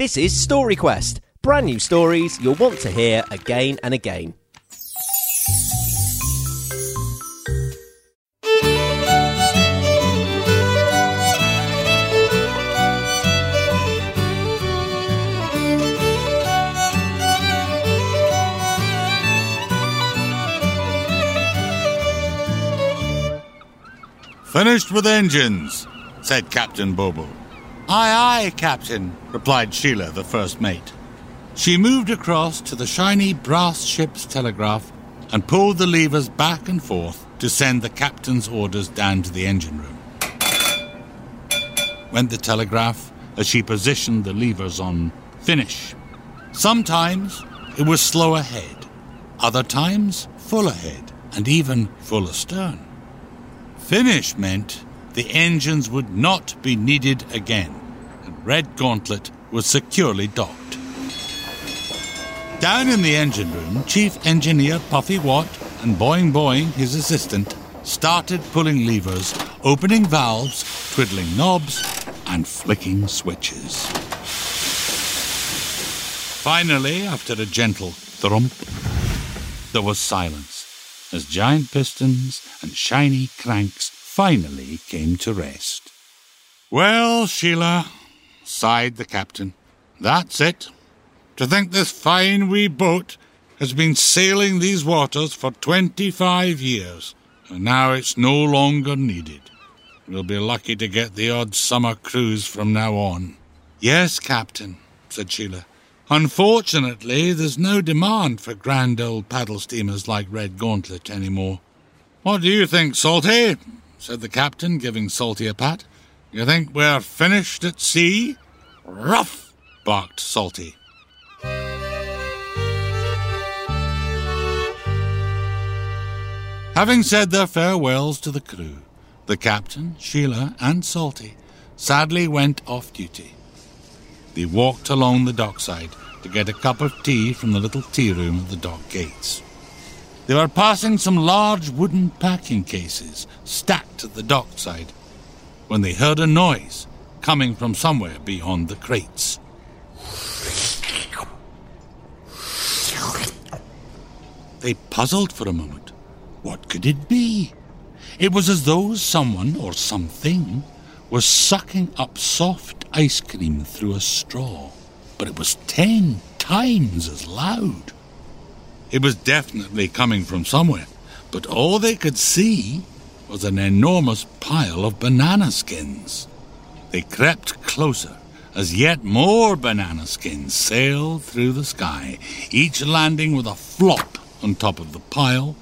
This is Story Quest, brand new stories you'll want to hear again and again. Finished with engines, said Captain Bobo. Aye, aye, Captain, replied Sheila, the first mate. She moved across to the shiny brass ship's telegraph and pulled the levers back and forth to send the captain's orders down to the engine room. Went the telegraph as she positioned the levers on finish. Sometimes it was slow ahead, other times full ahead, and even full astern. Finish meant the engines would not be needed again, Red Gauntlet was securely docked. Down in the engine room, Chief Engineer Puffy Watt and Boing Boing, his assistant, started pulling levers, opening valves, twiddling knobs, and flicking switches. Finally, after a gentle thump, there was silence as giant pistons and shiny cranks finally came to rest. Well, Sheila, sighed the captain, that's it. To think this fine wee boat has been sailing these waters for 25 years, and now it's no longer needed. We'll be lucky to get the odd summer cruise from now on. Yes, Captain, said Sheila. Unfortunately, there's no demand for grand old paddle steamers like Red Gauntlet any more. What do you think, Salty? said the captain, giving Salty a pat. You think we're finished at sea? Rough! barked Salty. Having said their farewells to the crew, the captain, Sheila, and Salty sadly went off duty. They walked along the dockside to get a cup of tea from the little tea room at the dock gates. They were passing some large wooden packing cases stacked at the dockside when they heard a noise coming from somewhere beyond the crates. They puzzled for a moment. What could it be? It was as though someone or something was sucking up soft ice cream through a straw, but it was ten times as loud. It was definitely coming from somewhere, but all they could see was an enormous pile of banana skins. They crept closer as yet more banana skins sailed through the sky, each landing with a flop on top of the pile,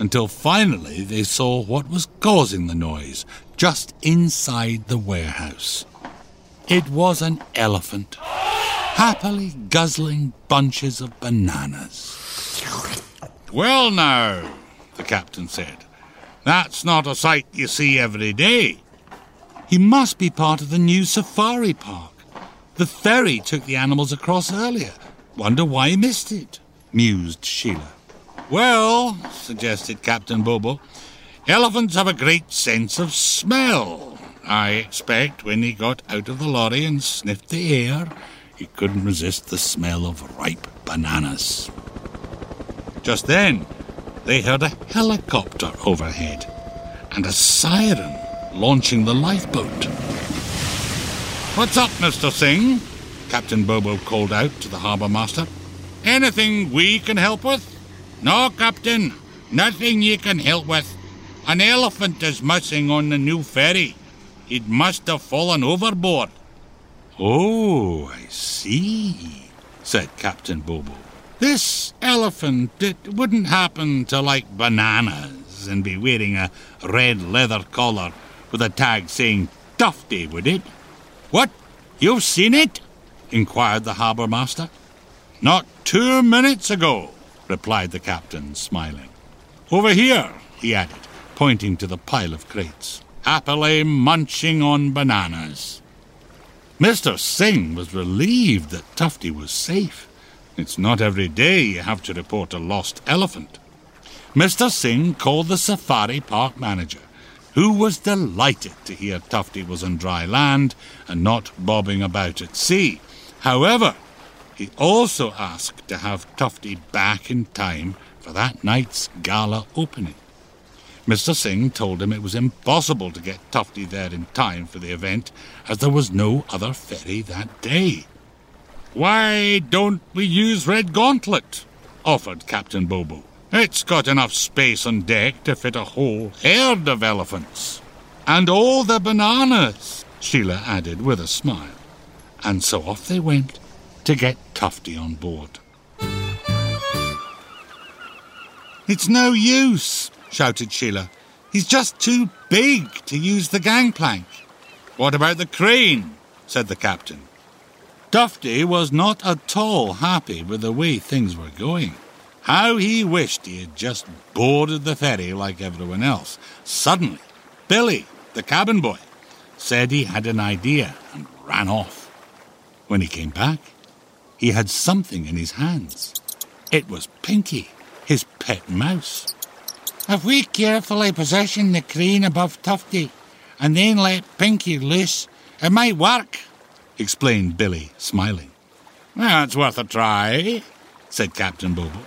until finally they saw what was causing the noise just inside the warehouse. It was an elephant, happily guzzling bunches of bananas. Well, now, the captain said, that's not a sight you see every day. He must be part of the new safari park. The ferry took the animals across earlier. Wonder why he missed it, mused Sheila. Well, suggested Captain Bobo, elephants have a great sense of smell. I expect when he got out of the lorry and sniffed the air, he couldn't resist the smell of ripe bananas. Just then, they heard a helicopter overhead and a siren launching the lifeboat. What's up, Mr. Singh? Captain Bobo called out to the harbour master. Anything we can help with? No, Captain. Nothing you can help with. An elephant is missing on the new ferry. It must have fallen overboard. Oh, I see, said Captain Bobo. This elephant, it wouldn't happen to like bananas and be wearing a red leather collar with a tag saying Tufty, would it? What? You've seen it? inquired the harbour master. Not two minutes ago, replied the captain, smiling. Over here, he added, pointing to the pile of crates, happily munching on bananas. Mr. Singh was relieved that Tufty was safe. It's not every day you have to report a lost elephant. Mr. Singh called the safari park manager, who was delighted to hear Tufty was on dry land and not bobbing about at sea, However, he also asked to have Tufty back in time for that night's gala opening. Mr. Singh told him it was impossible to get Tufty there in time for the event, as there was no other ferry that day. Why don't we use Red Gauntlet? offered Captain Bobo. It's got enough space on deck to fit a whole herd of elephants. And all the bananas, Sheila added with a smile. And so off they went to get Tufty on board. It's no use, shouted Sheila. He's just too big to use the gangplank. What about the crane? said the captain. Tufty was not at all happy with the way things were going. How he wished he had just boarded the ferry like everyone else. Suddenly, Billy, the cabin boy, said he had an idea and ran off. When he came back, he had something in his hands. It was Pinky, his pet mouse. If we carefully position the crane above Tufty and then let Pinky loose, it might work, explained Billy, smiling. That's worth a try, said Captain Bobo.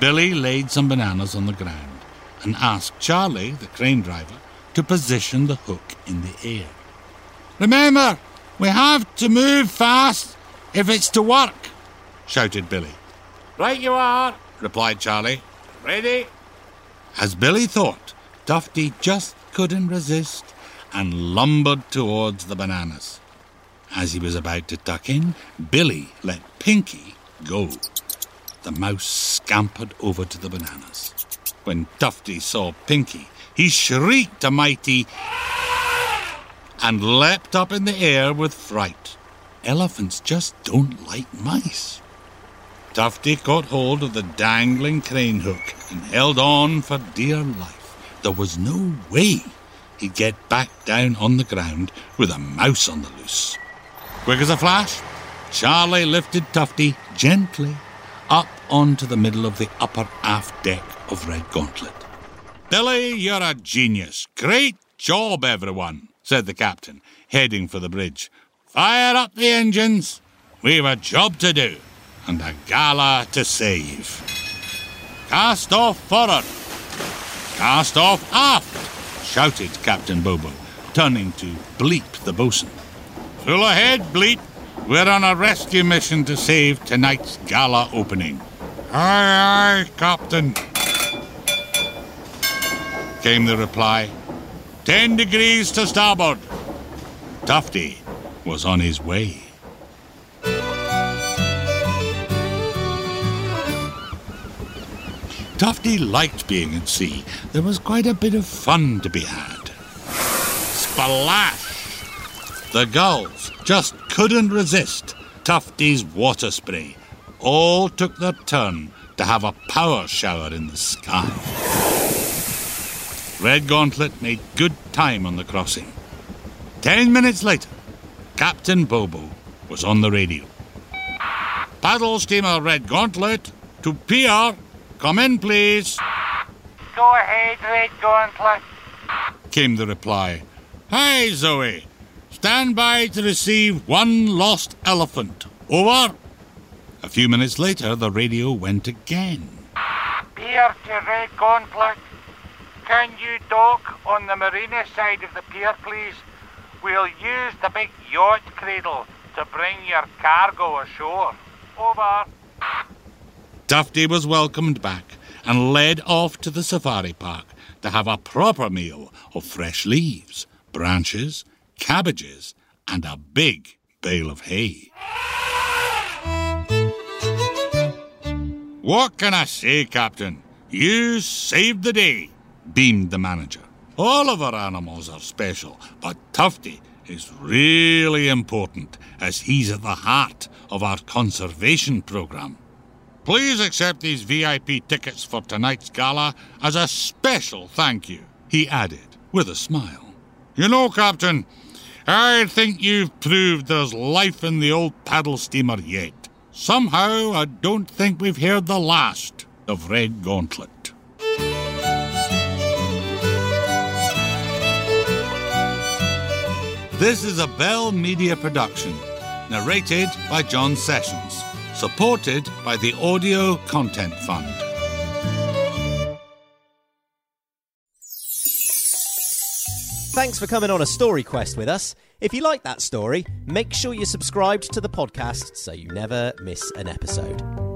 Billy laid some bananas on the ground and asked Charlie, the crane driver, to position the hook in the air. Remember, we have to move fast if it's to work, shouted Billy. Right you are, replied Charlie. Ready? As Billy thought, Tufty just couldn't resist and lumbered towards the bananas. As he was about to tuck in, Billy let Pinky go the mouse scampered over to the bananas. When Tufty saw Pinky, he shrieked a mighty and leapt up in the air with fright. Elephants just don't like mice. Tufty caught hold of the dangling crane hook and held on for dear life. There was no way he'd get back down on the ground with a mouse on the loose. Quick as a flash, Charlie lifted Tufty gently up onto the middle of the upper aft deck of Red Gauntlet. Billy, you're a genius. Great job, everyone, said the captain, heading for the bridge. Fire up the engines. We've a job to do and a gala to save. Cast off forward. Cast off aft, shouted Captain Bobo, turning to Bleep the boatswain. Full ahead, Bleep. We're on a rescue mission to save tonight's gala opening. Aye, aye, Captain, came the reply. Ten degrees to starboard. Tufty was on his way. Tufty liked being at sea. There was quite a bit of fun to be had. Splash! The gulls just couldn't resist Tufty's water spray. All took their turn to have a power shower in the sky. Red Gauntlet made good time on the crossing. Ten minutes later, Captain Bobo was on the radio. Paddle steamer Red Gauntlet to pier. Come in, please. Go ahead, Red Gauntlet. Came the reply. Hi, Zoe. Stand by to receive one lost elephant. Over. A few minutes later, the radio went again. Pier to Red Gauntlet. Can you dock on the marina side of the pier, please? We'll use the big yacht cradle to bring your cargo ashore. Over. Tufty was welcomed back and led off to the safari park to have a proper meal of fresh leaves, branches, cabbages, and a big bale of hay. What can I say, Captain? You saved the day, beamed the manager. All of our animals are special, but Tufty is really important as he's at the heart of our conservation program. Please accept these VIP tickets for tonight's gala as a special thank you, he added with a smile. You know, Captain, I think you've proved there's life in the old paddle steamer yet. Somehow, I don't think we've heard the last of Red Gauntlet. This is a Bell Media production, narrated by John Sessions, supported by the Audio Content Fund. Thanks for coming on a story quest with us. If you like that story, make sure you're subscribed to the podcast so you never miss an episode.